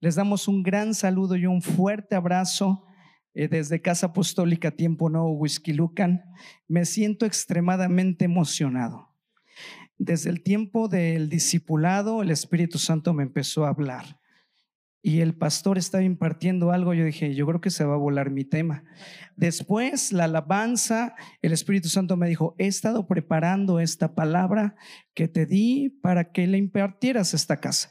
Les damos un gran saludo y un fuerte abrazo eh, desde Casa Apostólica Tiempo Nuevo, Whisky Lucan. Me siento extremadamente emocionado. Desde el tiempo del discipulado, el Espíritu Santo me empezó a hablar y el pastor estaba impartiendo algo, yo dije, yo creo que se va a volar mi tema. Después, la alabanza, el Espíritu Santo me dijo, he estado preparando esta palabra que te di para que le impartieras esta casa.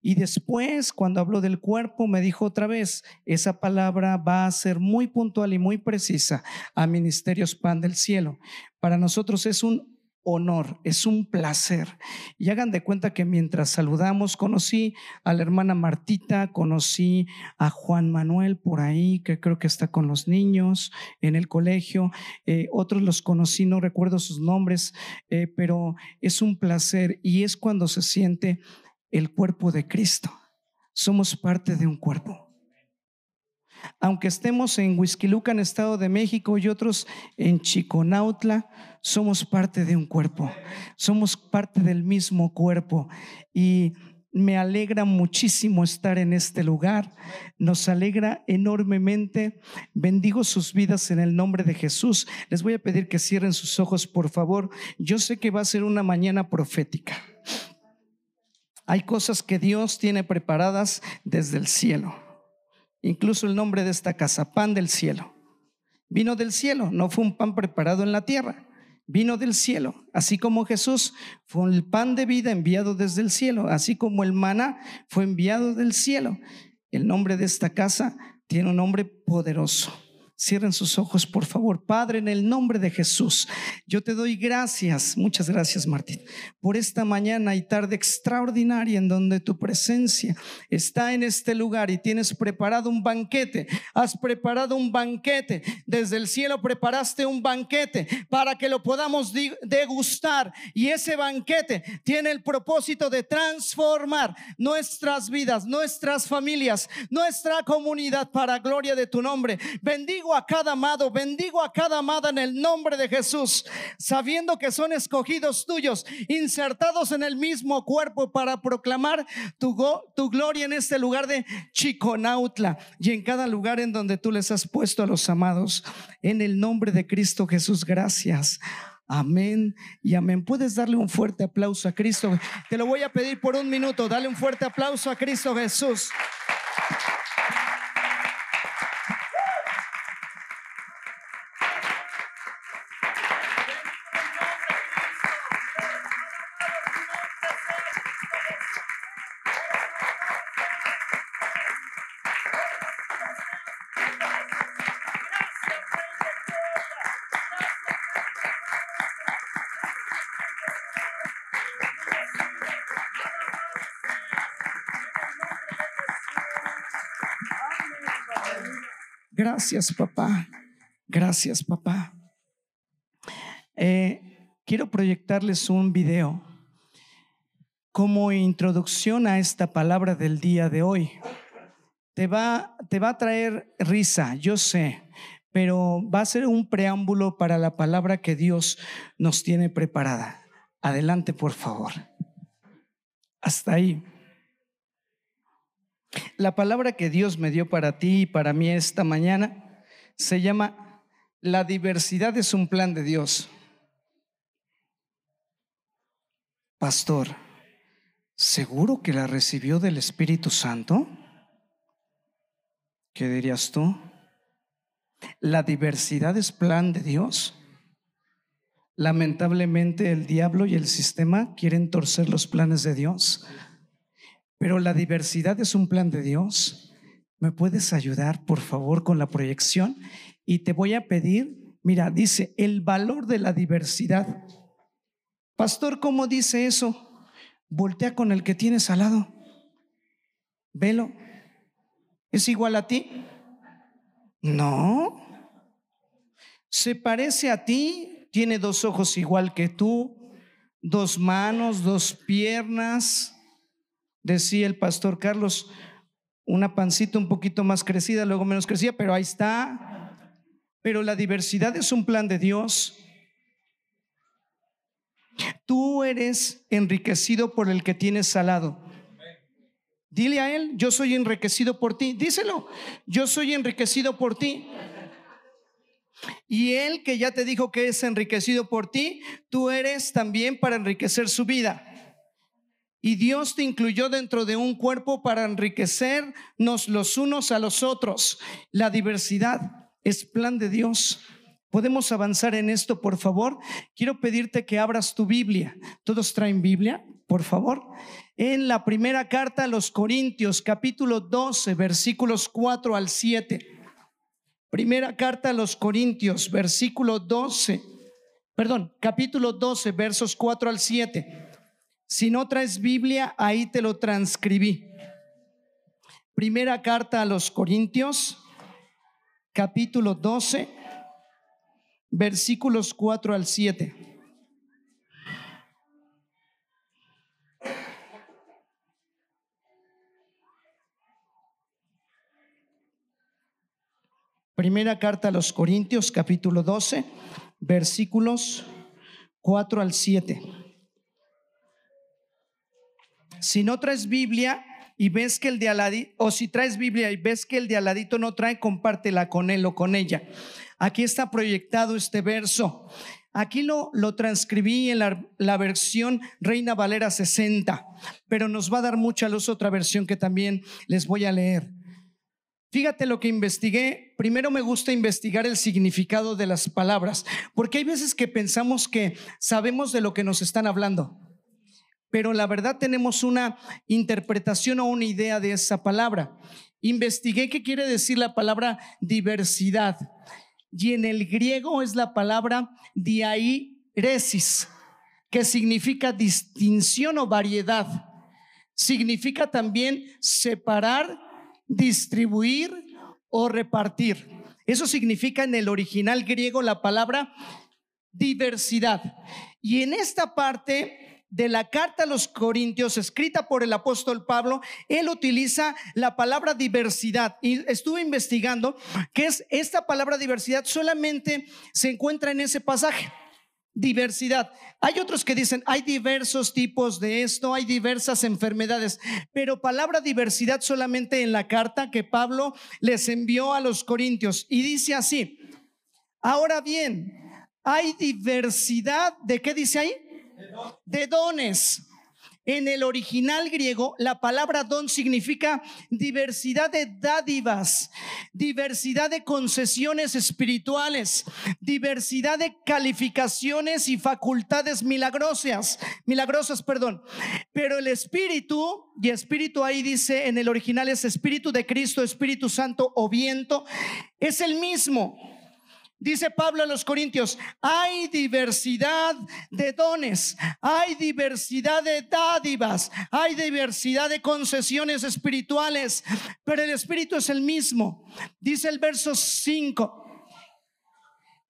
Y después, cuando habló del cuerpo, me dijo otra vez, esa palabra va a ser muy puntual y muy precisa a Ministerios Pan del Cielo. Para nosotros es un honor, es un placer. Y hagan de cuenta que mientras saludamos, conocí a la hermana Martita, conocí a Juan Manuel por ahí, que creo que está con los niños en el colegio. Eh, otros los conocí, no recuerdo sus nombres, eh, pero es un placer y es cuando se siente el cuerpo de Cristo. Somos parte de un cuerpo aunque estemos en Huizquilucan, Estado de México, y otros en Chiconautla, somos parte de un cuerpo, somos parte del mismo cuerpo. Y me alegra muchísimo estar en este lugar, nos alegra enormemente. Bendigo sus vidas en el nombre de Jesús. Les voy a pedir que cierren sus ojos, por favor. Yo sé que va a ser una mañana profética. Hay cosas que Dios tiene preparadas desde el cielo. Incluso el nombre de esta casa, pan del cielo. Vino del cielo, no fue un pan preparado en la tierra, vino del cielo. Así como Jesús fue el pan de vida enviado desde el cielo, así como el maná fue enviado del cielo. El nombre de esta casa tiene un nombre poderoso. Cierren sus ojos, por favor. Padre, en el nombre de Jesús, yo te doy gracias, muchas gracias, Martín, por esta mañana y tarde extraordinaria en donde tu presencia está en este lugar y tienes preparado un banquete. Has preparado un banquete. Desde el cielo preparaste un banquete para que lo podamos degustar. Y ese banquete tiene el propósito de transformar nuestras vidas, nuestras familias, nuestra comunidad para gloria de tu nombre. Bendigo a cada amado, bendigo a cada amada en el nombre de Jesús, sabiendo que son escogidos tuyos, insertados en el mismo cuerpo para proclamar tu, tu gloria en este lugar de Chiconautla y en cada lugar en donde tú les has puesto a los amados. En el nombre de Cristo Jesús, gracias. Amén y amén. Puedes darle un fuerte aplauso a Cristo. Te lo voy a pedir por un minuto. Dale un fuerte aplauso a Cristo Jesús. Gracias, papá. Gracias, papá. Eh, quiero proyectarles un video como introducción a esta palabra del día de hoy. Te va, te va a traer risa, yo sé, pero va a ser un preámbulo para la palabra que Dios nos tiene preparada. Adelante, por favor. Hasta ahí. La palabra que Dios me dio para ti y para mí esta mañana se llama La diversidad es un plan de Dios. Pastor, ¿seguro que la recibió del Espíritu Santo? ¿Qué dirías tú? ¿La diversidad es plan de Dios? Lamentablemente el diablo y el sistema quieren torcer los planes de Dios. Pero la diversidad es un plan de Dios. ¿Me puedes ayudar, por favor, con la proyección? Y te voy a pedir, mira, dice, el valor de la diversidad. Pastor, ¿cómo dice eso? Voltea con el que tienes al lado. Velo. ¿Es igual a ti? No. Se parece a ti, tiene dos ojos igual que tú, dos manos, dos piernas decía el pastor Carlos, una pancita un poquito más crecida, luego menos crecida, pero ahí está. Pero la diversidad es un plan de Dios. Tú eres enriquecido por el que tienes al lado. Dile a él, yo soy enriquecido por ti. Díselo, yo soy enriquecido por ti. Y él que ya te dijo que es enriquecido por ti, tú eres también para enriquecer su vida. Y Dios te incluyó dentro de un cuerpo para enriquecernos los unos a los otros. La diversidad es plan de Dios. ¿Podemos avanzar en esto, por favor? Quiero pedirte que abras tu Biblia. ¿Todos traen Biblia, por favor? En la primera carta a los Corintios, capítulo 12, versículos 4 al 7. Primera carta a los Corintios, versículo 12, perdón, capítulo 12, versos 4 al 7. Si no traes Biblia, ahí te lo transcribí. Primera carta a los Corintios, capítulo 12, versículos 4 al 7. Primera carta a los Corintios, capítulo 12, versículos 4 al 7. Si no traes Biblia y ves que el de aladito, o si traes Biblia y ves que el de aladito no trae, compártela con él o con ella. Aquí está proyectado este verso. Aquí lo, lo transcribí en la, la, versión Reina Valera 60, pero nos va a dar mucha luz otra versión que también les voy a leer. Fíjate lo que investigué. Primero me gusta investigar el significado de las palabras, porque hay veces que pensamos que sabemos de lo que nos están hablando, pero la verdad tenemos una interpretación o una idea de esa palabra. Investigué qué quiere decir la palabra diversidad, y en el griego es la palabra diairesis, que significa distinción o variedad. Significa también separar distribuir o repartir. Eso significa en el original griego la palabra diversidad. Y en esta parte de la carta a los Corintios, escrita por el apóstol Pablo, él utiliza la palabra diversidad. Y estuve investigando que es esta palabra diversidad solamente se encuentra en ese pasaje diversidad. Hay otros que dicen, hay diversos tipos de esto, hay diversas enfermedades, pero palabra diversidad solamente en la carta que Pablo les envió a los Corintios. Y dice así, ahora bien, hay diversidad, ¿de qué dice ahí? De dones. En el original griego, la palabra don significa diversidad de dádivas, diversidad de concesiones espirituales, diversidad de calificaciones y facultades milagrosas, milagrosas, perdón. Pero el espíritu, y espíritu ahí dice en el original es espíritu de Cristo, Espíritu Santo o viento, es el mismo. Dice Pablo a los Corintios, hay diversidad de dones, hay diversidad de dádivas, hay diversidad de concesiones espirituales, pero el Espíritu es el mismo. Dice el verso 5.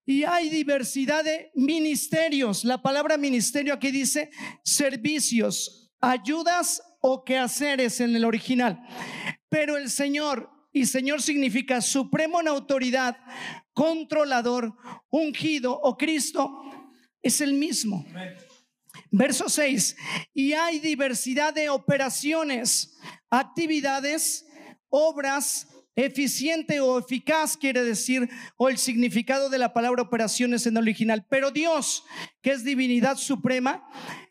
Y hay diversidad de ministerios. La palabra ministerio aquí dice servicios, ayudas o quehaceres en el original. Pero el Señor y Señor significa supremo en autoridad, controlador, ungido o Cristo, es el mismo. Verso 6, y hay diversidad de operaciones, actividades, obras, eficiente o eficaz quiere decir, o el significado de la palabra operaciones en el original. Pero Dios, que es divinidad suprema,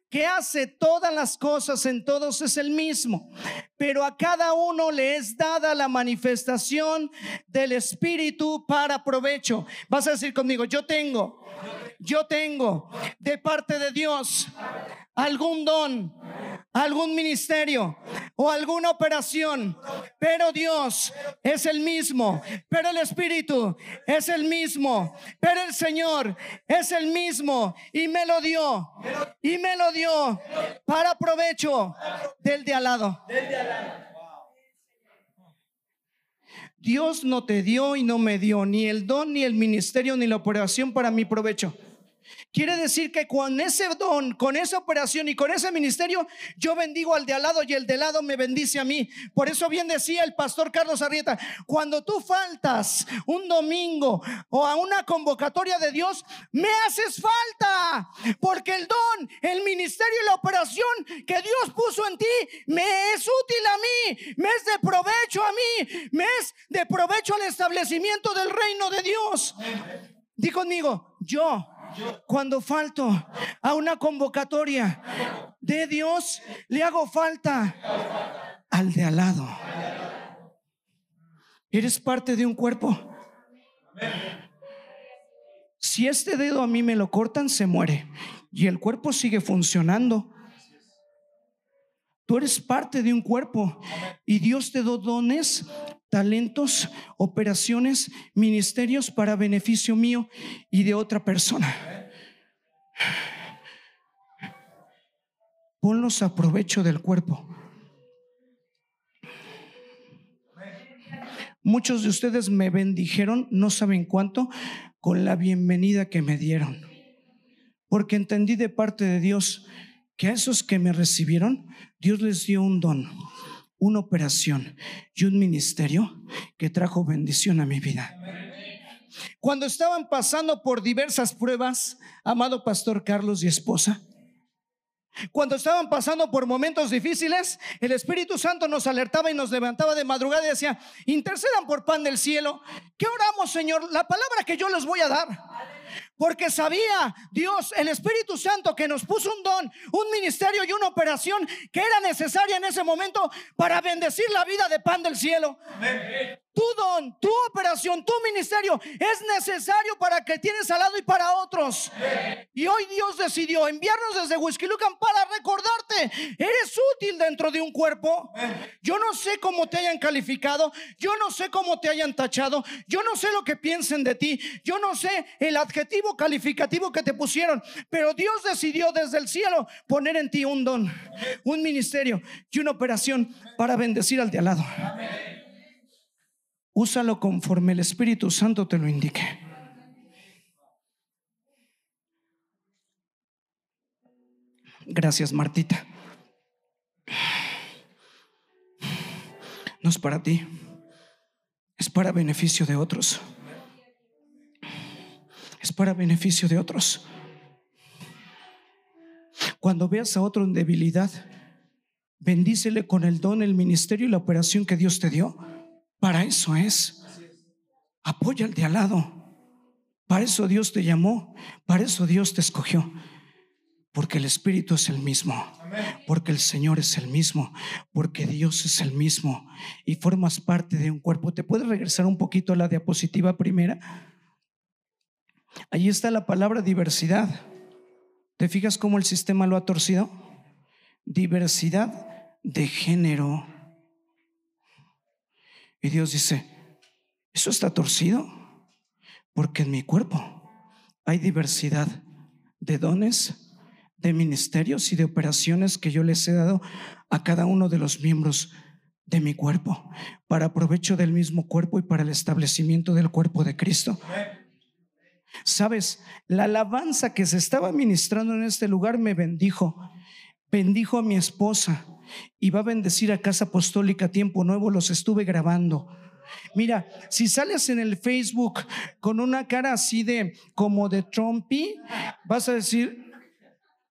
que hace todas las cosas en todos es el mismo, pero a cada uno le es dada la manifestación del Espíritu para provecho. Vas a decir conmigo, yo tengo, yo tengo de parte de Dios algún don, algún ministerio o alguna operación, pero Dios es el mismo, pero el Espíritu es el mismo, pero el Señor es el mismo y me lo dio, y me lo dio para provecho del de al lado. Dios no te dio y no me dio ni el don, ni el ministerio, ni la operación para mi provecho. Quiere decir que con ese don, con esa operación y con ese ministerio, yo bendigo al de al lado y el de lado me bendice a mí. Por eso bien decía el pastor Carlos Arrieta, cuando tú faltas un domingo o a una convocatoria de Dios, me haces falta, porque el don, el ministerio y la operación que Dios puso en ti me es útil a mí, me es de provecho a mí, me es de provecho al establecimiento del reino de Dios. Di conmigo, yo cuando falto a una convocatoria de Dios, le hago falta al de al lado. Eres parte de un cuerpo. Si este dedo a mí me lo cortan, se muere y el cuerpo sigue funcionando. Tú eres parte de un cuerpo y Dios te dio dones, talentos, operaciones, ministerios para beneficio mío y de otra persona. Ponlos a provecho del cuerpo. Muchos de ustedes me bendijeron, no saben cuánto, con la bienvenida que me dieron. Porque entendí de parte de Dios que a esos que me recibieron, Dios les dio un don, una operación y un ministerio que trajo bendición a mi vida. Cuando estaban pasando por diversas pruebas, amado pastor Carlos y esposa, cuando estaban pasando por momentos difíciles, el Espíritu Santo nos alertaba y nos levantaba de madrugada y decía, intercedan por pan del cielo. ¿Qué oramos, Señor? La palabra que yo les voy a dar. Porque sabía Dios, el Espíritu Santo, que nos puso un don, un ministerio y una operación que era necesaria en ese momento para bendecir la vida de pan del cielo. Tu don, tu operación, tu ministerio es necesario para que tienes al lado y para otros. Y hoy Dios decidió enviarnos desde Lucan para recordarte, eres útil dentro de un cuerpo. Yo no sé cómo te hayan calificado, yo no sé cómo te hayan tachado, yo no sé lo que piensen de ti, yo no sé el adjetivo calificativo que te pusieron, pero Dios decidió desde el cielo poner en ti un don, un ministerio y una operación para bendecir al de al lado. Úsalo conforme el Espíritu Santo te lo indique. Gracias, Martita. No es para ti, es para beneficio de otros. Es para beneficio de otros. Cuando veas a otro en debilidad, bendícele con el don, el ministerio y la operación que Dios te dio para eso es. Apoya al de al lado. Para eso Dios te llamó. Para eso Dios te escogió. Porque el Espíritu es el mismo. Porque el Señor es el mismo. Porque Dios es el mismo. Y formas parte de un cuerpo. ¿Te puedes regresar un poquito a la diapositiva primera? Ahí está la palabra diversidad. ¿Te fijas cómo el sistema lo ha torcido? Diversidad de género y Dios dice, eso está torcido, porque en mi cuerpo hay diversidad de dones, de ministerios y de operaciones que yo les he dado a cada uno de los miembros de mi cuerpo, para provecho del mismo cuerpo y para el establecimiento del cuerpo de Cristo. Sabes, la alabanza que se estaba ministrando en este lugar me bendijo, bendijo a mi esposa, y va a bendecir a Casa Apostólica Tiempo Nuevo. Los estuve grabando. Mira, si sales en el Facebook con una cara así de como de Trumpy, vas a decir,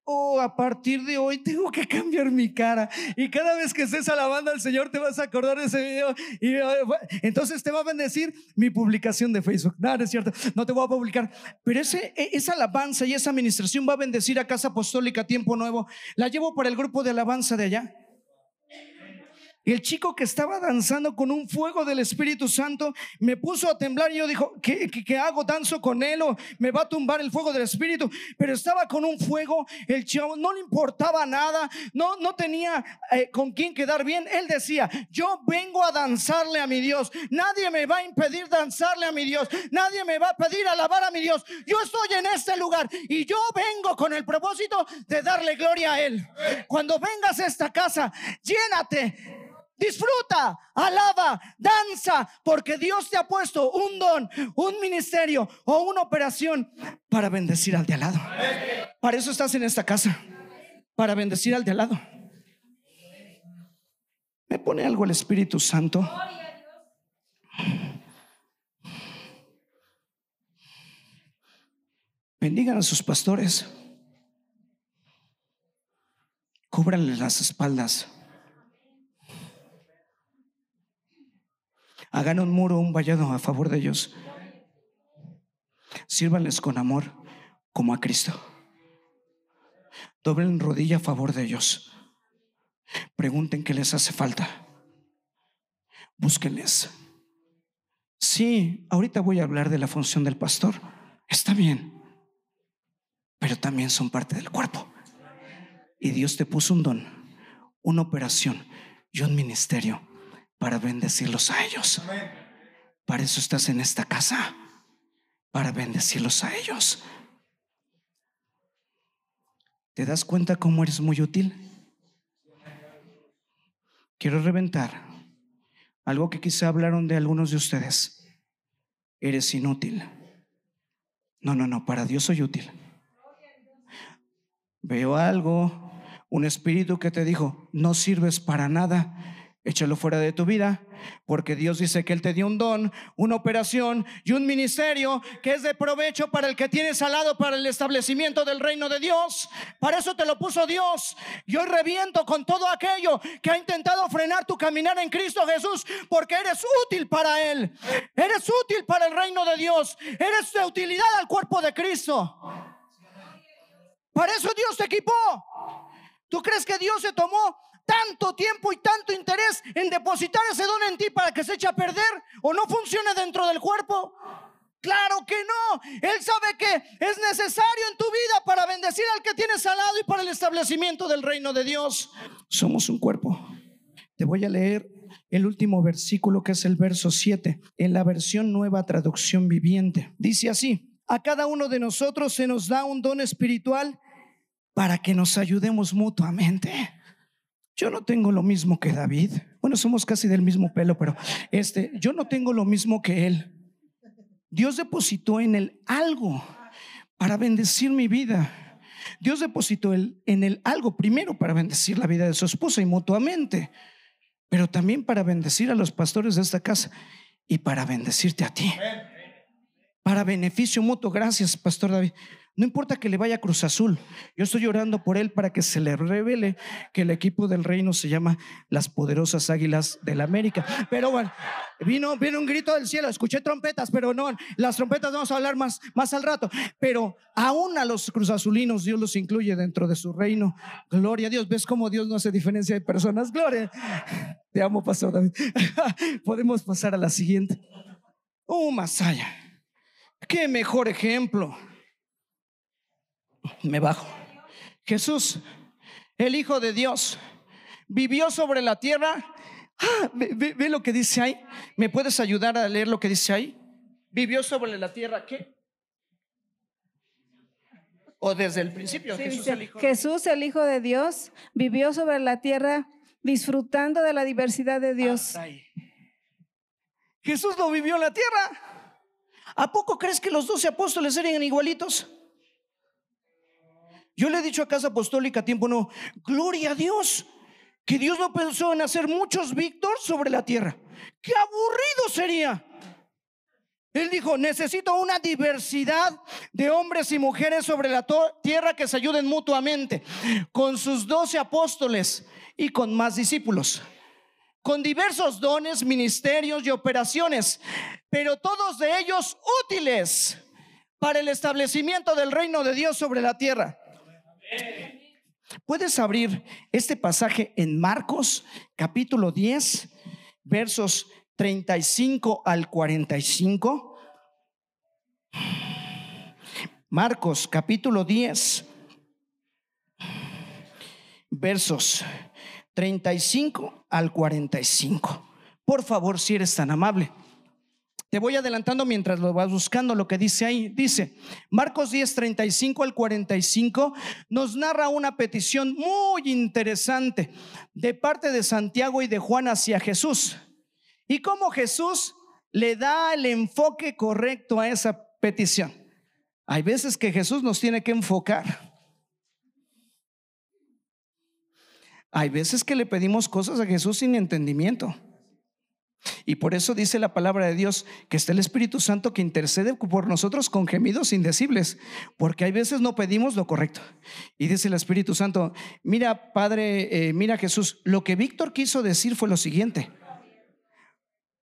oh, a partir de hoy tengo que cambiar mi cara. Y cada vez que estés alabando al Señor te vas a acordar de ese video. Y eh, entonces te va a bendecir mi publicación de Facebook. No, no es cierto, no te voy a publicar. Pero ese, e, esa alabanza y esa administración va a bendecir a Casa Apostólica Tiempo Nuevo. La llevo para el grupo de alabanza de allá. Y el chico que estaba danzando con un fuego del Espíritu Santo me puso a temblar y yo dijo, ¿qué, qué, hago? ¿Danzo con él o me va a tumbar el fuego del Espíritu? Pero estaba con un fuego, el chico no le importaba nada, no, no tenía eh, con quién quedar bien. Él decía, yo vengo a danzarle a mi Dios. Nadie me va a impedir danzarle a mi Dios. Nadie me va a pedir alabar a mi Dios. Yo estoy en este lugar y yo vengo con el propósito de darle gloria a Él. Cuando vengas a esta casa, llénate disfruta, alaba, danza, porque Dios te ha puesto un don, un ministerio o una operación para bendecir al de al lado. Para eso estás en esta casa, para bendecir al de al lado. Me pone algo el Espíritu Santo. Bendigan a sus pastores. Cúbranles las espaldas. Hagan un muro, un vallado a favor de ellos. Sírvanles con amor como a Cristo. Doblen rodilla a favor de ellos. Pregunten qué les hace falta. Búsquenles. Sí, ahorita voy a hablar de la función del pastor. Está bien. Pero también son parte del cuerpo. Y Dios te puso un don, una operación y un ministerio para bendecirlos a ellos. Para eso estás en esta casa, para bendecirlos a ellos. ¿Te das cuenta cómo eres muy útil? Quiero reventar algo que quizá hablaron de algunos de ustedes. Eres inútil. No, no, no, para Dios soy útil. Veo algo, un espíritu que te dijo, no sirves para nada, échalo fuera de tu vida, porque Dios dice que Él te dio un don, una operación y un ministerio que es de provecho para el que tienes al lado para el establecimiento del reino de Dios. Para eso te lo puso Dios. Yo reviento con todo aquello que ha intentado frenar tu caminar en Cristo Jesús, porque eres útil para Él. Eres útil para el reino de Dios. Eres de utilidad al cuerpo de Cristo. Para eso Dios te equipó. ¿Tú crees que Dios se tomó tanto tiempo y tanto interés en depositar ese don en ti para que se eche a perder o no funcione dentro del cuerpo? Claro que no. Él sabe que es necesario en tu vida para bendecir al que tienes al lado y para el establecimiento del reino de Dios. Somos un cuerpo. Te voy a leer el último versículo que es el verso 7 en la versión nueva traducción viviente. Dice así, a cada uno de nosotros se nos da un don espiritual para que nos ayudemos mutuamente. Yo no tengo lo mismo que David. Bueno, somos casi del mismo pelo, pero este, yo no tengo lo mismo que él. Dios depositó en él algo para bendecir mi vida. Dios depositó en él algo primero para bendecir la vida de su esposa y mutuamente, pero también para bendecir a los pastores de esta casa y para bendecirte a ti. Para beneficio mutuo. Gracias, Pastor David. No importa que le vaya Cruz Azul. Yo estoy orando por él para que se le revele que el equipo del reino se llama las poderosas águilas del América. Pero bueno, vino, vino un grito del cielo. Escuché trompetas, pero no, las trompetas vamos a hablar más, más al rato. Pero aún a los Cruz Azulinos Dios los incluye dentro de su reino. Gloria a Dios. ¿Ves cómo Dios no hace diferencia de personas? Gloria. Te amo, Pastor David. Podemos pasar a la siguiente. Oh, Masaya. Qué mejor ejemplo me bajo. Jesús, el Hijo de Dios, vivió sobre la tierra. Ah, ve, lo que dice ahí. ¿Me puedes ayudar a leer lo que dice ahí? Vivió sobre la tierra, ¿qué? O desde el principio. Jesús, el hijo Jesús, el Hijo de Dios, vivió sobre la tierra disfrutando de la diversidad de Dios. Jesús no vivió en la tierra. ¿A poco crees que los doce apóstoles eran igualitos? Yo le he dicho a Casa Apostólica tiempo no, gloria a Dios, que Dios no pensó en hacer muchos Víctor sobre la tierra. ¡Qué aburrido sería! Él dijo, necesito una diversidad de hombres y mujeres sobre la tierra que se ayuden mutuamente, con sus doce apóstoles y con más discípulos, con diversos dones, ministerios y operaciones, pero todos de ellos útiles para el establecimiento del reino de Dios sobre la tierra. Puedes abrir este pasaje en Marcos capítulo 10, versos 35 al 45. Marcos capítulo 10, versos 35 al 45. Por favor, si eres tan amable. Te voy adelantando mientras lo vas buscando lo que dice ahí. Dice, Marcos 10, 35 al 45 nos narra una petición muy interesante de parte de Santiago y de Juan hacia Jesús. Y cómo Jesús le da el enfoque correcto a esa petición. Hay veces que Jesús nos tiene que enfocar. Hay veces que le pedimos cosas a Jesús sin entendimiento. Y por eso dice la palabra de Dios que está el Espíritu Santo que intercede por nosotros con gemidos indecibles, porque hay veces no pedimos lo correcto. Y dice el Espíritu Santo, mira Padre, eh, mira Jesús, lo que Víctor quiso decir fue lo siguiente,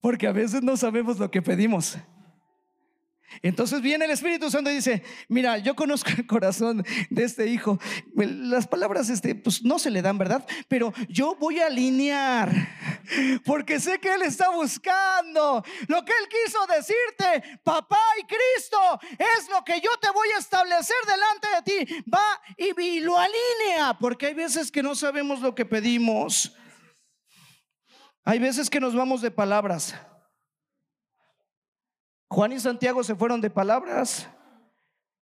porque a veces no sabemos lo que pedimos. Entonces viene el Espíritu Santo y dice, mira, yo conozco el corazón de este hijo. Las palabras este, pues, no se le dan, ¿verdad? Pero yo voy a alinear, porque sé que Él está buscando. Lo que Él quiso decirte, papá y Cristo, es lo que yo te voy a establecer delante de ti. Va y, y lo alinea, porque hay veces que no sabemos lo que pedimos. Hay veces que nos vamos de palabras. Juan y Santiago se fueron de palabras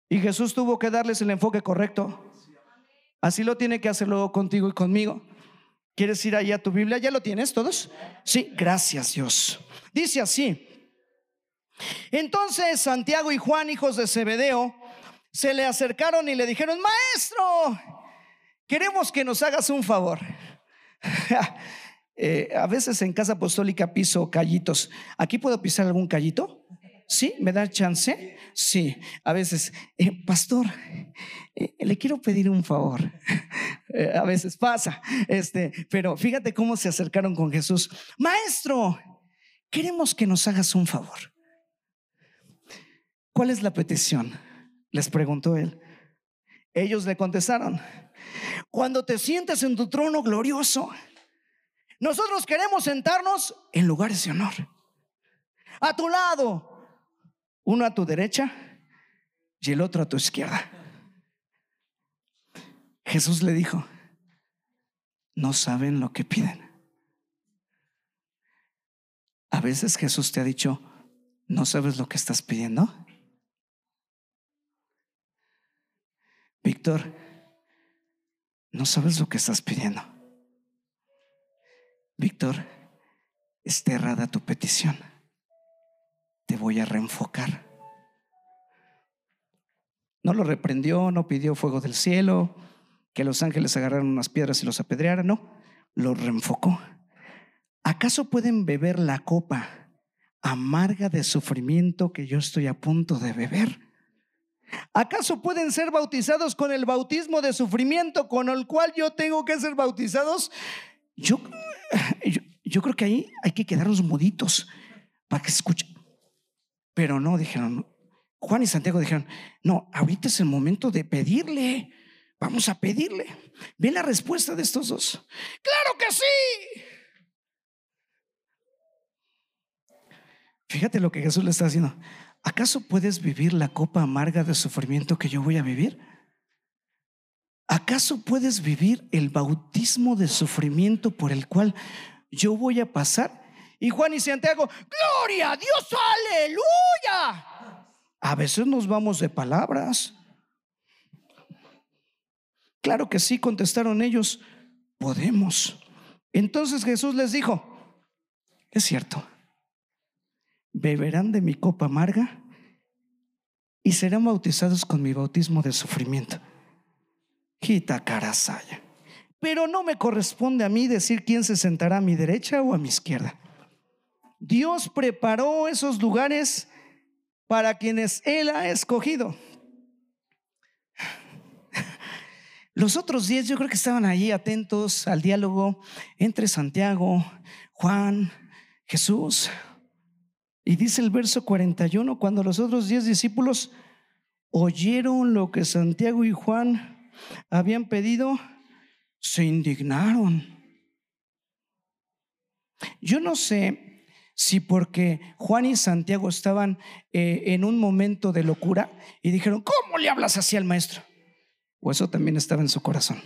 y Jesús tuvo que darles el enfoque correcto. Así lo tiene que hacerlo contigo y conmigo. ¿Quieres ir ahí a tu Biblia? ¿Ya lo tienes todos? Sí, gracias Dios. Dice así. Entonces Santiago y Juan, hijos de Zebedeo, se le acercaron y le dijeron, maestro, queremos que nos hagas un favor. Eh, a veces en casa apostólica piso callitos. ¿Aquí puedo pisar algún callito? ¿Sí? ¿Me da chance? Sí, a veces, eh, pastor, eh, le quiero pedir un favor. Eh, a veces pasa, este, pero fíjate cómo se acercaron con Jesús. Maestro, queremos que nos hagas un favor. ¿Cuál es la petición? Les preguntó él. Ellos le contestaron, cuando te sientes en tu trono glorioso, nosotros queremos sentarnos en lugares de honor. A tu lado, uno a tu derecha y el otro a tu izquierda. Jesús le dijo, no saben lo que piden. A veces Jesús te ha dicho, ¿no sabes lo que estás pidiendo? Víctor, ¿no sabes lo que estás pidiendo? Víctor, está errada tu petición voy a reenfocar. No lo reprendió, no pidió fuego del cielo, que los ángeles agarraran unas piedras y los apedrearan, no, lo reenfocó. ¿Acaso pueden beber la copa amarga de sufrimiento que yo estoy a punto de beber? ¿Acaso pueden ser bautizados con el bautismo de sufrimiento con el cual yo tengo que ser bautizados? Yo, yo, creo que ahí hay que quedarnos muditos para que escuchen. Pero no, dijeron, Juan y Santiago dijeron, no, ahorita es el momento de pedirle, vamos a pedirle. Ve la respuesta de estos dos. Claro que sí. Fíjate lo que Jesús le está haciendo. ¿Acaso puedes vivir la copa amarga de sufrimiento que yo voy a vivir? ¿Acaso puedes vivir el bautismo de sufrimiento por el cual yo voy a pasar? Y Juan y Santiago, gloria a Dios, aleluya. A veces nos vamos de palabras. Claro que sí, contestaron ellos, podemos. Entonces Jesús les dijo, es cierto, beberán de mi copa amarga y serán bautizados con mi bautismo de sufrimiento. Quita carasaya. Pero no me corresponde a mí decir quién se sentará a mi derecha o a mi izquierda. Dios preparó esos lugares para quienes Él ha escogido. Los otros diez yo creo que estaban allí atentos al diálogo entre Santiago, Juan, Jesús. Y dice el verso 41, cuando los otros diez discípulos oyeron lo que Santiago y Juan habían pedido, se indignaron. Yo no sé si porque Juan y Santiago estaban eh, en un momento de locura y dijeron, ¿cómo le hablas así al maestro? O eso también estaba en su corazón.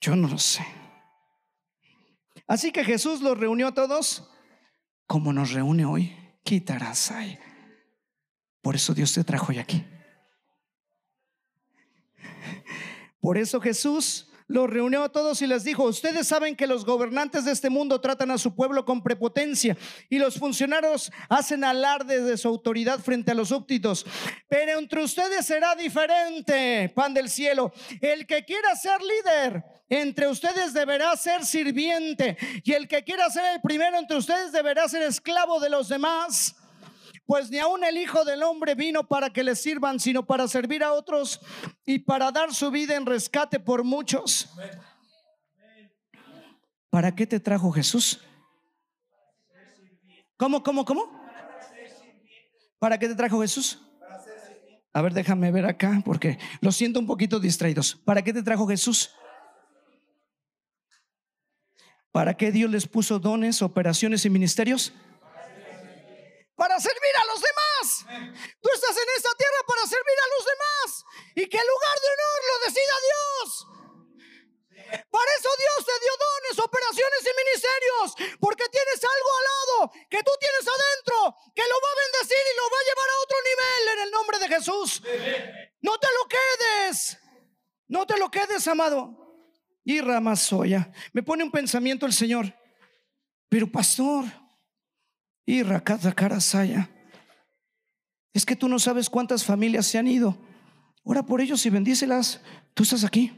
Yo no lo sé. Así que Jesús los reunió a todos como nos reúne hoy, quitarás ahí. Por eso Dios te trajo hoy aquí. Por eso Jesús los reunió a todos y les dijo, ustedes saben que los gobernantes de este mundo tratan a su pueblo con prepotencia y los funcionarios hacen alarde de su autoridad frente a los súbditos. Pero entre ustedes será diferente, pan del cielo. El que quiera ser líder entre ustedes deberá ser sirviente y el que quiera ser el primero entre ustedes deberá ser esclavo de los demás. Pues ni aun el Hijo del Hombre vino para que le sirvan, sino para servir a otros y para dar su vida en rescate por muchos. ¿Para qué te trajo Jesús? ¿Cómo, cómo, cómo? ¿Para qué te trajo Jesús? A ver, déjame ver acá porque lo siento un poquito distraídos. ¿Para qué te trajo Jesús? ¿Para qué Dios les puso dones, operaciones y ministerios? Para servir a los demás. Tú estás en esta tierra para servir a los demás y que el lugar de honor lo decida Dios. Para eso Dios te dio dones, operaciones y ministerios, porque tienes algo al lado que tú tienes adentro que lo va a bendecir y lo va a llevar a otro nivel en el nombre de Jesús. No te lo quedes, no te lo quedes, amado. Y Ramazoya, me pone un pensamiento el Señor, pero pastor, y Rakata Karasaya. Es que tú no sabes cuántas familias se han ido. Ora por ellos y bendícelas. Tú estás aquí.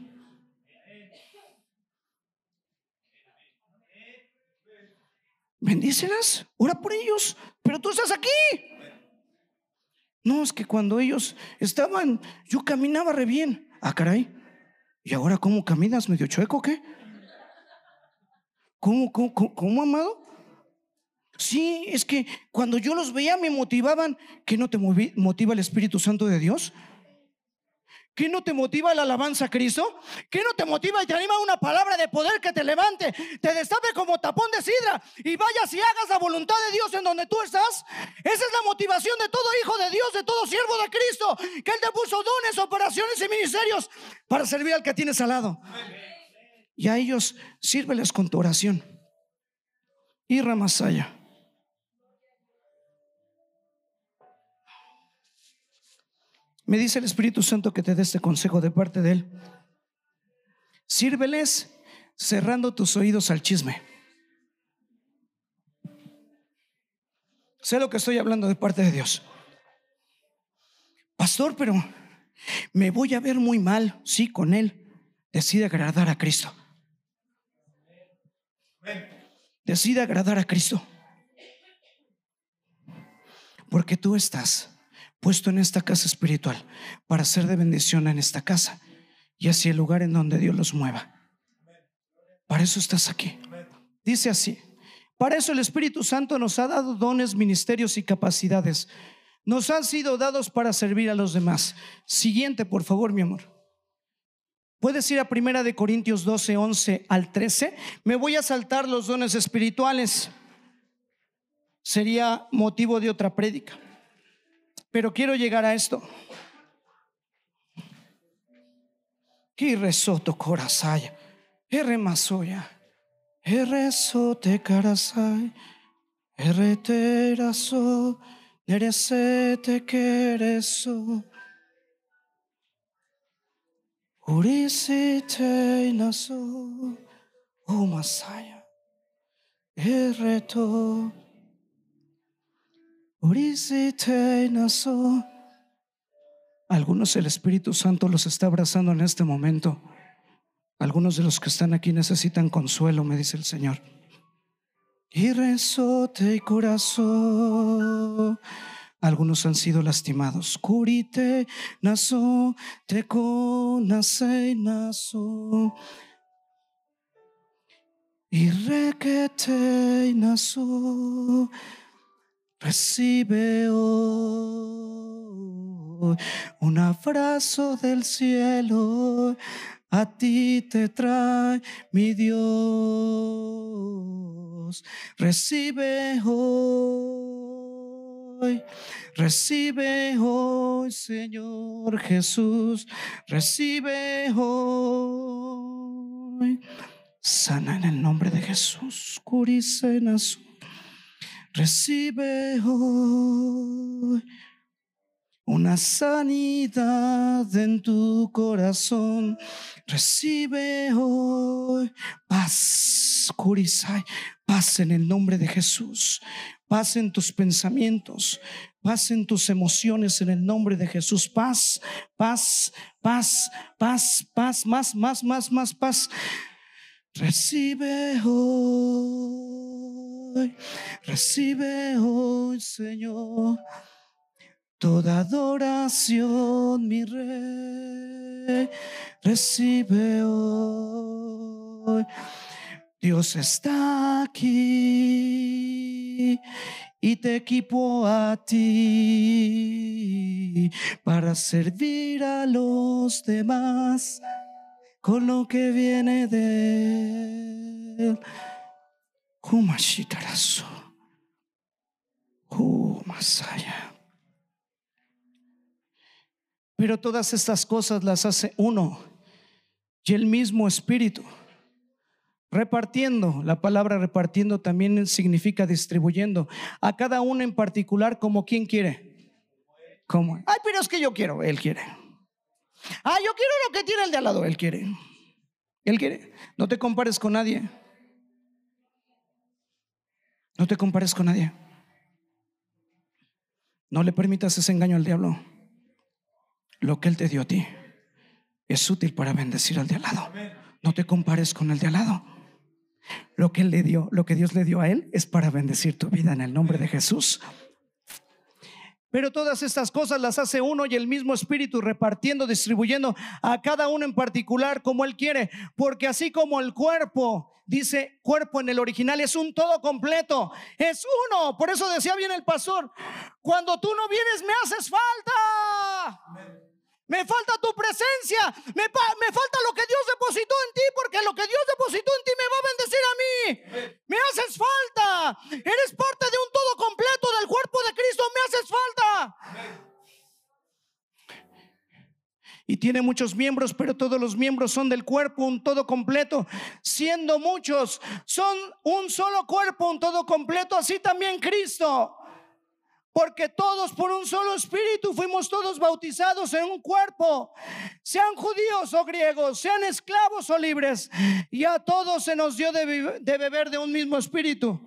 Bendícelas. Ora por ellos. Pero tú estás aquí. No, es que cuando ellos estaban, yo caminaba re bien. Ah, caray. ¿Y ahora cómo caminas? ¿Medio chueco qué? ¿Cómo, cómo, cómo, cómo amado? Sí, es que cuando yo los veía me motivaban. ¿Qué no te motiva el Espíritu Santo de Dios? ¿Qué no te motiva la alabanza a Cristo? ¿Qué no te motiva y te anima una palabra de poder que te levante, te destape como tapón de sidra y vayas y hagas la voluntad de Dios en donde tú estás? Esa es la motivación de todo hijo de Dios, de todo siervo de Cristo, que Él te puso dones, operaciones y ministerios para servir al que tienes al lado. Y a ellos sírveles con tu oración. Y Ramasaya. Me dice el Espíritu Santo que te dé este consejo de parte de Él. Sírveles cerrando tus oídos al chisme. Sé lo que estoy hablando de parte de Dios. Pastor, pero me voy a ver muy mal. Sí, con Él. Decide agradar a Cristo. Decide agradar a Cristo. Porque tú estás puesto en esta casa espiritual para ser de bendición en esta casa y hacia el lugar en donde Dios los mueva. Para eso estás aquí. Dice así, para eso el Espíritu Santo nos ha dado dones, ministerios y capacidades. Nos han sido dados para servir a los demás. Siguiente, por favor, mi amor. Puedes ir a Primera de Corintios 12, 11 al 13. Me voy a saltar los dones espirituales. Sería motivo de otra prédica. Pero quiero llegar a esto. Que resoto corasaya, erre masoya, erre sote carasay, erre teraso, neresete quereso. Urisite naso, oh masaya, erre to. Algunos el Espíritu Santo los está abrazando en este momento. Algunos de los que están aquí necesitan consuelo, me dice el Señor. Y rezote corazón. Algunos han sido lastimados. Curite, naso, te nace, naso. Y requete, naso. Recibe hoy un abrazo del cielo, a ti te trae mi Dios. Recibe hoy, recibe hoy, Señor Jesús, recibe hoy. Sana en el nombre de Jesús, curicenas Recibe hoy una sanidad en tu corazón. Recibe hoy paz, Kurisai, paz en el nombre de Jesús. Paz en tus pensamientos, paz en tus emociones en el nombre de Jesús. Paz, paz, paz, paz, paz, más, más, más, más paz. Recibe hoy, recibe hoy, Señor, toda adoración, mi rey. Recibe hoy. Dios está aquí y te equipo a ti para servir a los demás con lo que viene de él. Kumashitarazo. Kumasaya. Pero todas estas cosas las hace uno y el mismo Espíritu. Repartiendo, la palabra repartiendo también significa distribuyendo a cada uno en particular como quien quiere. Como, ay, pero es que yo quiero, él quiere. Ah, yo quiero lo que tiene el de al lado, él quiere. Él quiere. No te compares con nadie. No te compares con nadie. No le permitas ese engaño al diablo. Lo que él te dio a ti es útil para bendecir al de al lado. No te compares con el de al lado. Lo que él le dio, lo que Dios le dio a él es para bendecir tu vida en el nombre de Jesús. Pero todas estas cosas las hace uno y el mismo espíritu repartiendo, distribuyendo a cada uno en particular como él quiere, porque así como el cuerpo dice cuerpo en el original, es un todo completo, es uno. Por eso decía bien el pastor, cuando tú no vienes me haces falta. Me falta tu presencia. Me, falta lo que Dios depositó en ti, porque lo que Dios depositó en ti me va a bendecir a mí. Me haces falta. Eres parte de un todo completo del cuerpo de Cristo. Me haces falta. Y tiene muchos miembros, pero todos los miembros son del cuerpo, un todo completo. Siendo muchos, son un solo cuerpo, un todo completo. Así también Cristo. Porque todos por un solo espíritu fuimos todos bautizados en un cuerpo, sean judíos o griegos, sean esclavos o libres, y a todos se nos dio de, beber de un mismo espíritu.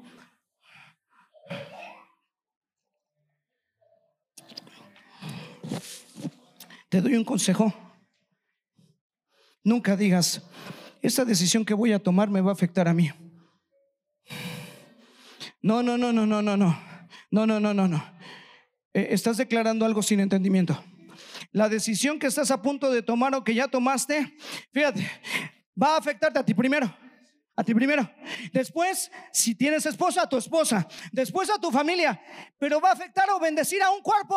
Te doy un consejo. Nunca digas, esta decisión que voy a tomar me va a afectar a mí. No, no, no, no, no, no, no. No, no, no, no. Eh, estás declarando algo sin entendimiento. La decisión que estás a punto de tomar o que ya tomaste, fíjate, va a afectarte a ti primero. A ti primero. Después, si tienes esposa, a tu esposa. Después a tu familia. Pero va a afectar o bendecir a un cuerpo.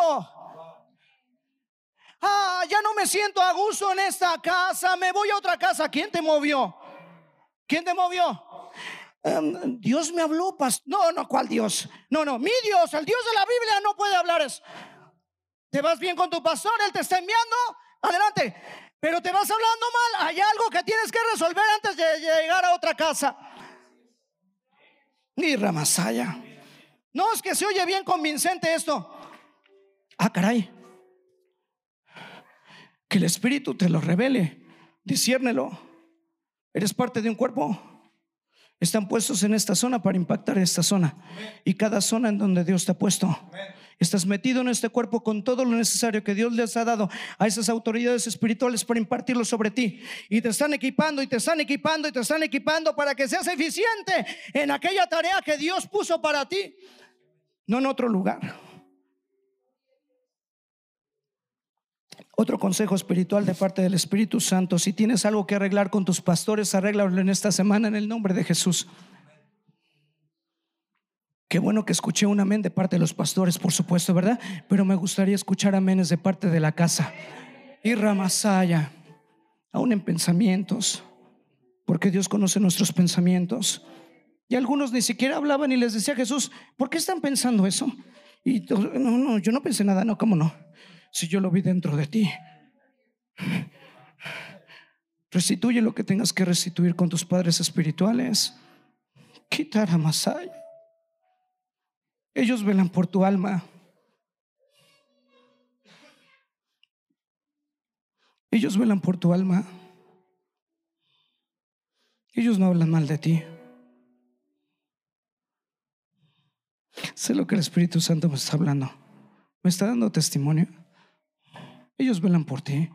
Ah, ya no me siento a gusto en esta casa. Me voy a otra casa. ¿Quién te movió? ¿Quién te movió? Em, Dios me habló, No, no, ¿cuál Dios? No, no, mi Dios, el Dios de la Biblia no puede hablar eso. ¿Te vas bien con tu pastor? Él te está enviando. Adelante. Pero te vas hablando mal. Hay algo que tienes que resolver antes de llegar a otra casa. Ni Ramasaya. No, es que se oye bien convincente esto. Ah, caray. Que el Espíritu te lo revele. Disciérnelo. Eres parte de un cuerpo están puestos en esta zona para impactar esta zona. Y cada zona en donde Dios te ha puesto. Estás metido en este cuerpo con todo lo necesario que Dios les ha dado a esas autoridades espirituales para impartirlo sobre ti. Y te están equipando y te están equipando y te están equipando para que seas eficiente en aquella tarea que Dios puso para ti. No en otro lugar. Otro consejo espiritual de parte del Espíritu Santo, si tienes algo que arreglar con tus pastores, arréglalo en esta semana en el nombre de Jesús. Qué bueno que escuché un amén de parte de los pastores, por supuesto, ¿verdad? Pero me gustaría escuchar aménes de parte de la casa. Y Ramasaya, aún en pensamientos, porque Dios conoce nuestros pensamientos. Y algunos ni siquiera hablaban y les decía Jesús, ¿por qué están pensando eso? Y no, no, yo no pensé nada, no, ¿cómo no? Si yo lo vi dentro de ti. Restituye lo que tengas que restituir con tus padres espirituales. Quitar a Masai. Ellos velan por tu alma. Ellos velan por tu alma. Ellos no hablan mal de ti. Sé lo que el Espíritu Santo me está hablando. Me está dando testimonio. Ellos velan por ti,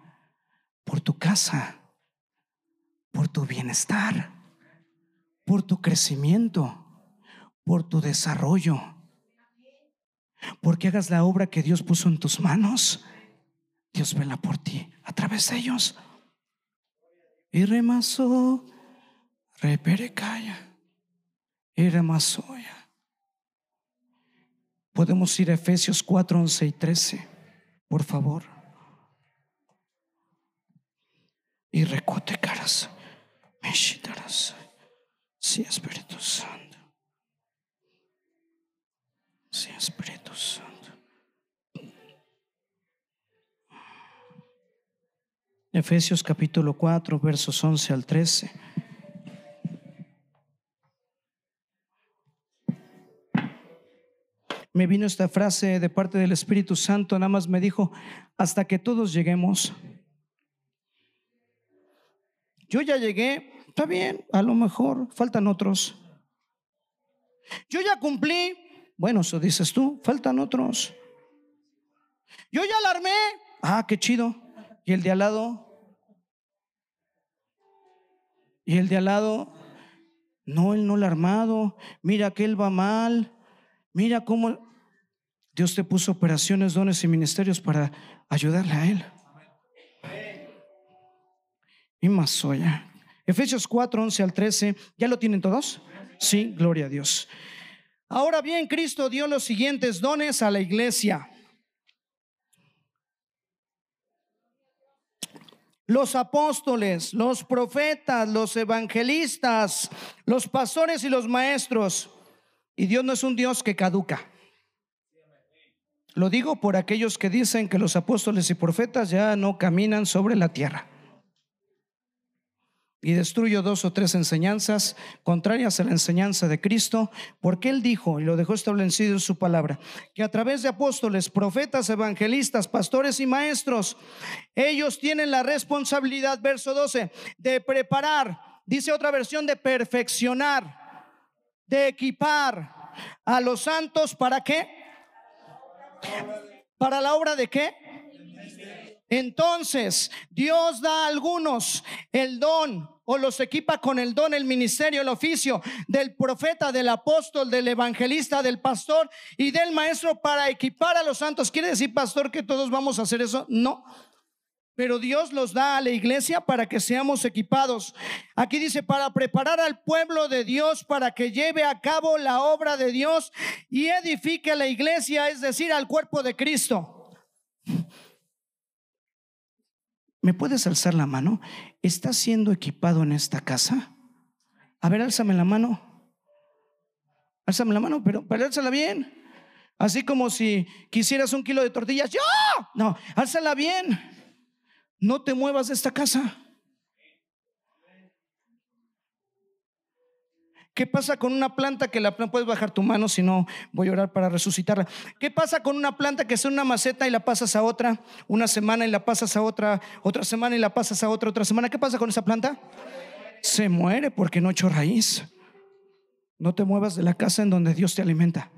por tu casa, por tu bienestar, por tu crecimiento, por tu desarrollo, porque hagas la obra que Dios puso en tus manos. Dios vela por ti a través de ellos. Y remasó, reperecaya, y remasoya. Podemos ir a Efesios 4, 11 y 13, por favor. Y recote caras. Sí, Espíritu Santo. Sí, Espíritu Santo. Efesios capítulo 4, versos 11 al 13. Me vino esta frase de parte del Espíritu Santo, nada más me dijo, hasta que todos lleguemos. Yo ya llegué, está bien, a lo mejor faltan otros. Yo ya cumplí, bueno, eso dices tú, faltan otros. Yo ya la armé, ah, qué chido. ¿Y el de al lado? Y el de al lado, no, él no lo ha armado. Mira que él va mal. Mira cómo Dios te puso operaciones, dones y ministerios para ayudarle a él. Y más soya. Efesios 4, 11 al 13. ¿Ya lo tienen todos? Sí, gloria a Dios. Ahora bien, Cristo dio los siguientes dones a la iglesia. los apóstoles, los profetas, los evangelistas, los pastores y los maestros. Y Dios no es un Dios que caduca. Lo digo por aquellos que dicen que los apóstoles y profetas ya no caminan sobre la tierra y destruyo dos o tres enseñanzas contrarias a la enseñanza de Cristo, porque Él dijo, y lo dejó establecido en su palabra, que a través de apóstoles, profetas, evangelistas, pastores y maestros, ellos tienen la responsabilidad, verso 12, de preparar, dice otra versión, de perfeccionar, de equipar a los santos para qué? ¿Para la obra de qué? Entonces, Dios da a algunos el don o los equipa con el don, el ministerio, el oficio del profeta, del apóstol, del evangelista, del pastor y del maestro para equipar a los santos. ¿Quiere decir, pastor, que todos vamos a hacer eso? No. Pero Dios los da a la iglesia para que seamos equipados. Aquí dice, para preparar al pueblo de Dios para que lleve a cabo la obra de Dios y edifique la iglesia, es decir, al cuerpo de Cristo. ¿Me puedes alzar la mano? ¿Estás siendo equipado en esta casa? A ver, álzame la mano. Álzame la mano, pero, pero álzala bien. Así como si quisieras un kilo de tortillas. ¡Yo! No, álzala bien. No te muevas de esta casa. ¿Qué pasa con una planta que la planta puedes bajar tu mano si no voy a orar para resucitarla? ¿Qué pasa con una planta que es una maceta y la pasas a otra, una semana y la pasas a otra, otra semana y la pasas a otra, otra semana? ¿Qué pasa con esa planta? Se muere porque no echó raíz. No te muevas de la casa en donde Dios te alimenta.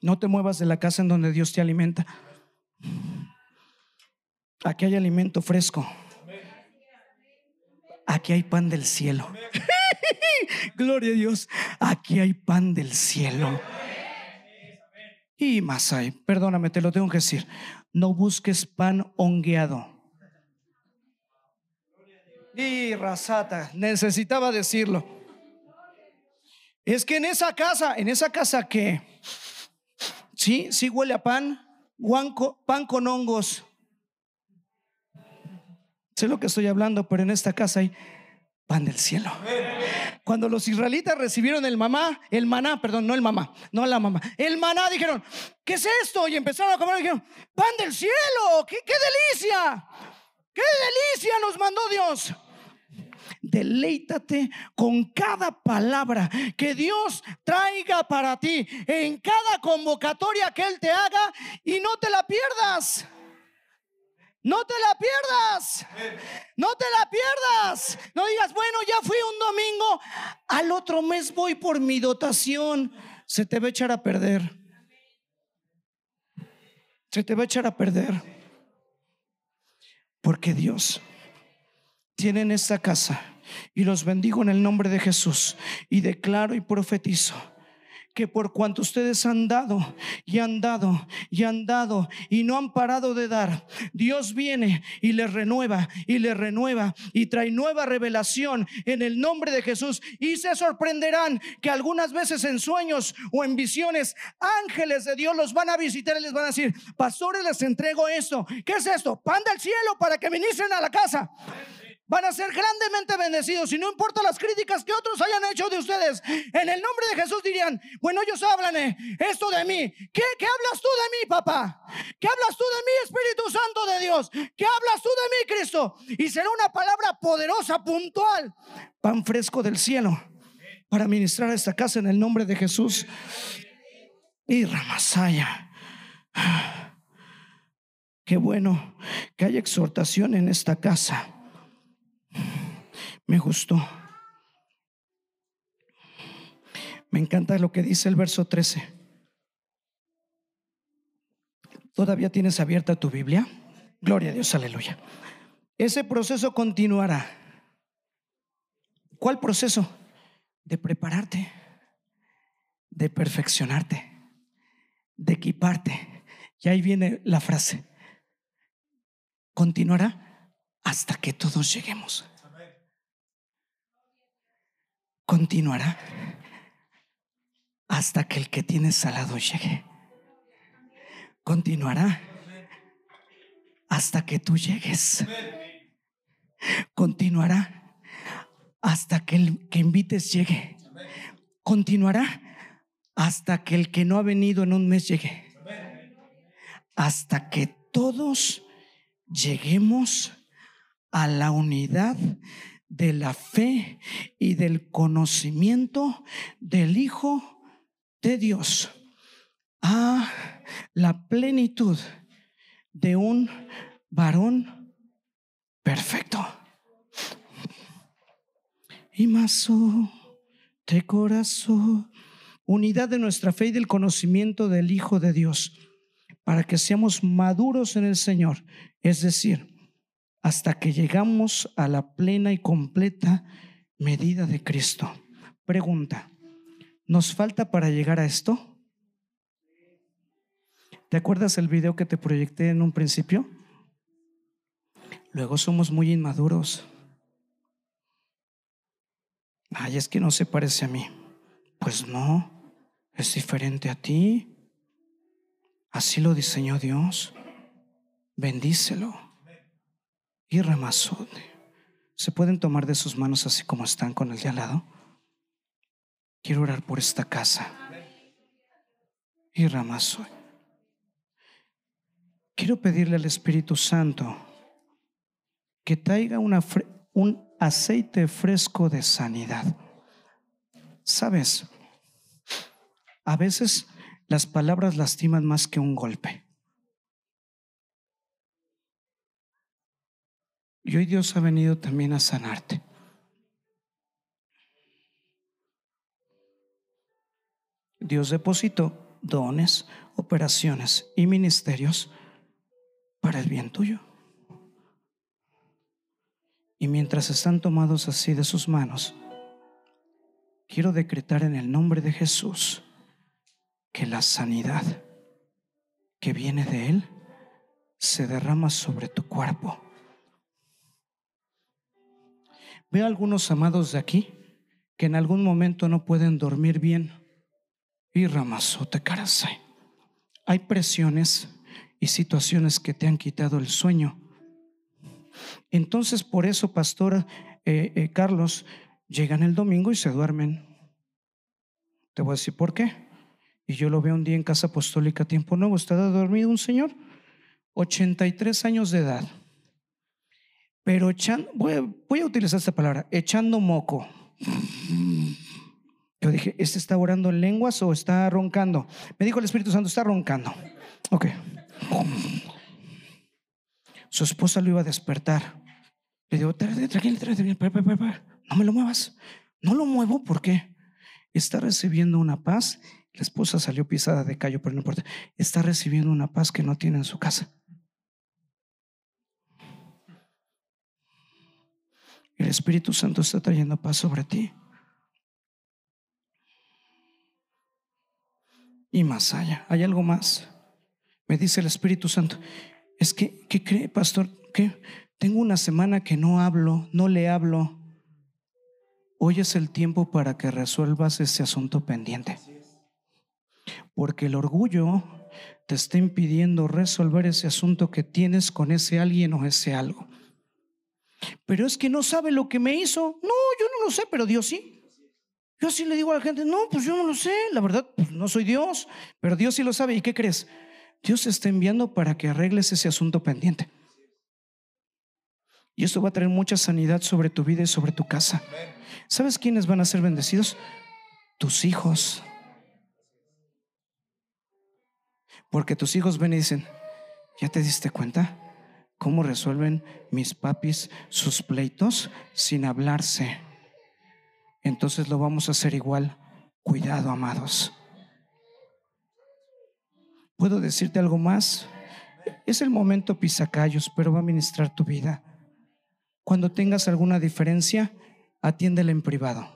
No te muevas de la casa en donde Dios te alimenta. Aquí hay alimento fresco. Aquí hay pan del cielo. Gloria a Dios. Aquí hay pan del cielo. Y más hay, perdóname, te lo tengo que decir. No busques pan hongueado. Y rasata, necesitaba decirlo. Es que en esa casa, en esa casa que sí, sí huele a pan, pan con hongos. Sé lo que estoy hablando, pero en esta casa hay pan del cielo. Cuando los israelitas recibieron el mamá, el maná, perdón, no el mamá, no la mamá, el maná, dijeron, ¿qué es esto? Y empezaron a comer y dijeron, pan del cielo, qué, qué delicia, qué delicia nos mandó Dios. Deleítate con cada palabra que Dios traiga para ti en cada convocatoria que Él te haga y no te la pierdas. No te la pierdas. No te la pierdas. No digas, bueno, ya fui un domingo. Al otro mes voy por mi dotación. Se te va a echar a perder. Se te va a echar a perder. Porque Dios tiene en esta casa y los bendigo en el nombre de Jesús y declaro y profetizo que por cuanto ustedes han dado y han dado y han dado y no han parado de dar, Dios viene y les renueva y les renueva y trae nueva revelación en el nombre de Jesús. Y se sorprenderán que algunas veces en sueños o en visiones ángeles de Dios los van a visitar y les van a decir, pastores les entrego esto, ¿qué es esto? Pan del cielo para que ministren a la casa van a ser grandemente bendecidos y no importa las críticas que otros hayan hecho de ustedes. En el nombre de Jesús dirían, bueno, ellos hablan eh, esto de mí. ¿Qué, ¿Qué hablas tú de mí, papá? ¿Qué hablas tú de mí, Espíritu Santo de Dios? ¿Qué hablas tú de mí, Cristo? Y será una palabra poderosa, puntual, pan fresco del cielo para ministrar a esta casa en el nombre de Jesús. Y Ramasaya. Qué bueno que haya exhortación en esta casa. Me gustó. Me encanta lo que dice el verso 13. ¿Todavía tienes abierta tu Biblia? Gloria a Dios, aleluya. Ese proceso continuará. ¿Cuál proceso? De prepararte, de perfeccionarte, de equiparte. Y ahí viene la frase. Continuará hasta que todos lleguemos. Continuará hasta que el que tiene salado llegue. Continuará hasta que tú llegues. Continuará hasta que el que invites llegue. Continuará hasta que el que no ha venido en un mes llegue. Hasta que todos lleguemos a la unidad de la fe y del conocimiento del Hijo de Dios, a la plenitud de un varón perfecto. Y más de corazón, unidad de nuestra fe y del conocimiento del Hijo de Dios, para que seamos maduros en el Señor, es decir, hasta que llegamos a la plena y completa medida de Cristo. Pregunta, ¿nos falta para llegar a esto? ¿Te acuerdas el video que te proyecté en un principio? Luego somos muy inmaduros. Ay, es que no se parece a mí. Pues no, es diferente a ti. Así lo diseñó Dios. Bendícelo y Ramazón. ¿Se pueden tomar de sus manos así como están con el de al lado? Quiero orar por esta casa. Y. Quiero pedirle al Espíritu Santo que traiga un aceite fresco de sanidad. Sabes, a veces las palabras lastiman más que un golpe. Y hoy Dios ha venido también a sanarte. Dios depositó dones, operaciones y ministerios para el bien tuyo. Y mientras están tomados así de sus manos, quiero decretar en el nombre de Jesús que la sanidad que viene de Él se derrama sobre tu cuerpo Veo algunos amados de aquí que en algún momento no pueden dormir bien. Y ramazote carasay. Hay presiones y situaciones que te han quitado el sueño. Entonces, por eso, pastor eh, eh, Carlos, llegan el domingo y se duermen. Te voy a decir por qué. Y yo lo veo un día en Casa Apostólica, tiempo nuevo. ¿Está dormido un señor? 83 años de edad pero echando, voy, a- voy a utilizar esta palabra, echando moco. Yo dije, ¿este está orando en lenguas o está roncando? Me dijo el Espíritu Santo, está roncando. Ok. Su esposa lo iba a despertar. Le digo, "Tra- tranquilo, tranquilo, para. no me lo muevas. No lo muevo porque está recibiendo una paz. La esposa salió pisada de callo, pero no importa. Está recibiendo una paz que no tiene en su casa. El Espíritu Santo está trayendo paz sobre ti. Y más allá, hay algo más. Me dice el Espíritu Santo, es que, ¿qué cree, pastor? Que tengo una semana que no hablo, no le hablo. Hoy es el tiempo para que resuelvas ese asunto pendiente. Porque el orgullo te está impidiendo resolver ese asunto que tienes con ese alguien o ese algo. Pero es que no sabe lo que me hizo. No, yo no lo sé, pero Dios sí. Yo así le digo a la gente, no, pues yo no lo sé. La verdad, pues no soy Dios, pero Dios sí lo sabe. ¿Y qué crees? Dios te está enviando para que arregles ese asunto pendiente. Y esto va a traer mucha sanidad sobre tu vida y sobre tu casa. ¿Sabes quiénes van a ser bendecidos? Tus hijos. Porque tus hijos ven y dicen, ¿ya te diste cuenta cómo resuelven mis papis sus pleitos sin hablarse? Entonces lo vamos a hacer igual. Cuidado, amados. ¿Puedo decirte algo más? Es el momento pisacallos, pero va a ministrar tu vida. Cuando tengas alguna diferencia, atiéndela en privado.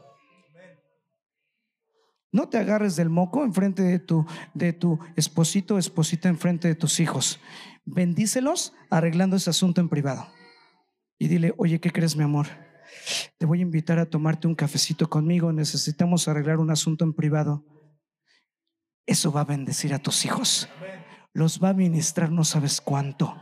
No te agarres del moco enfrente de tu, de tu esposito o esposita enfrente de tus hijos. Bendícelos arreglando ese asunto en privado. Y dile, oye, ¿qué crees, mi amor? Te voy a invitar a tomarte un cafecito conmigo. Necesitamos arreglar un asunto en privado. Eso va a bendecir a tus hijos. Los va a ministrar no sabes cuánto.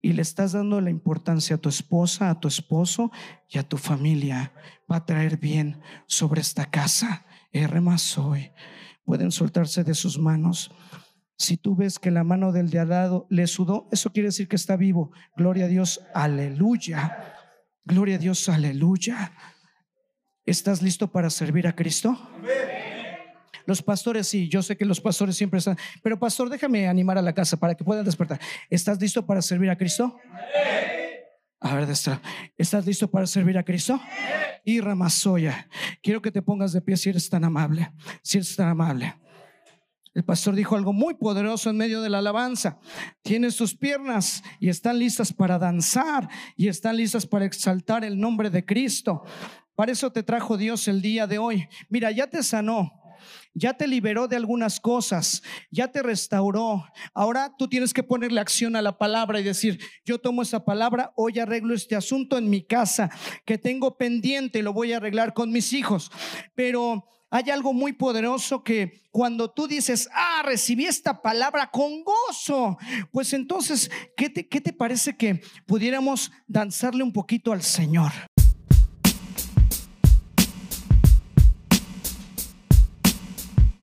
Y le estás dando la importancia a tu esposa, a tu esposo y a tu familia. Va a traer bien sobre esta casa. R más hoy. Pueden soltarse de sus manos. Si tú ves que la mano del de al lado le sudó, eso quiere decir que está vivo. Gloria a Dios, aleluya. Gloria a Dios, aleluya. ¿Estás listo para servir a Cristo? Los pastores, sí, yo sé que los pastores siempre están, pero pastor, déjame animar a la casa para que puedan despertar. ¿Estás listo para servir a Cristo? A ver, Destra, ¿estás listo para servir a Cristo? Y Ramazoya, quiero que te pongas de pie si eres tan amable, si eres tan amable. El pastor dijo algo muy poderoso en medio de la alabanza. Tienes tus piernas y están listas para danzar y están listas para exaltar el nombre de Cristo. Para eso te trajo Dios el día de hoy. Mira, ya te sanó. Ya te liberó de algunas cosas, ya te restauró. Ahora tú tienes que ponerle acción a la palabra y decir, yo tomo esa palabra, hoy arreglo este asunto en mi casa que tengo pendiente lo voy a arreglar con mis hijos. Pero hay algo muy poderoso que cuando tú dices, ah, recibí esta palabra con gozo, pues entonces, ¿qué te, qué te parece que pudiéramos danzarle un poquito al Señor?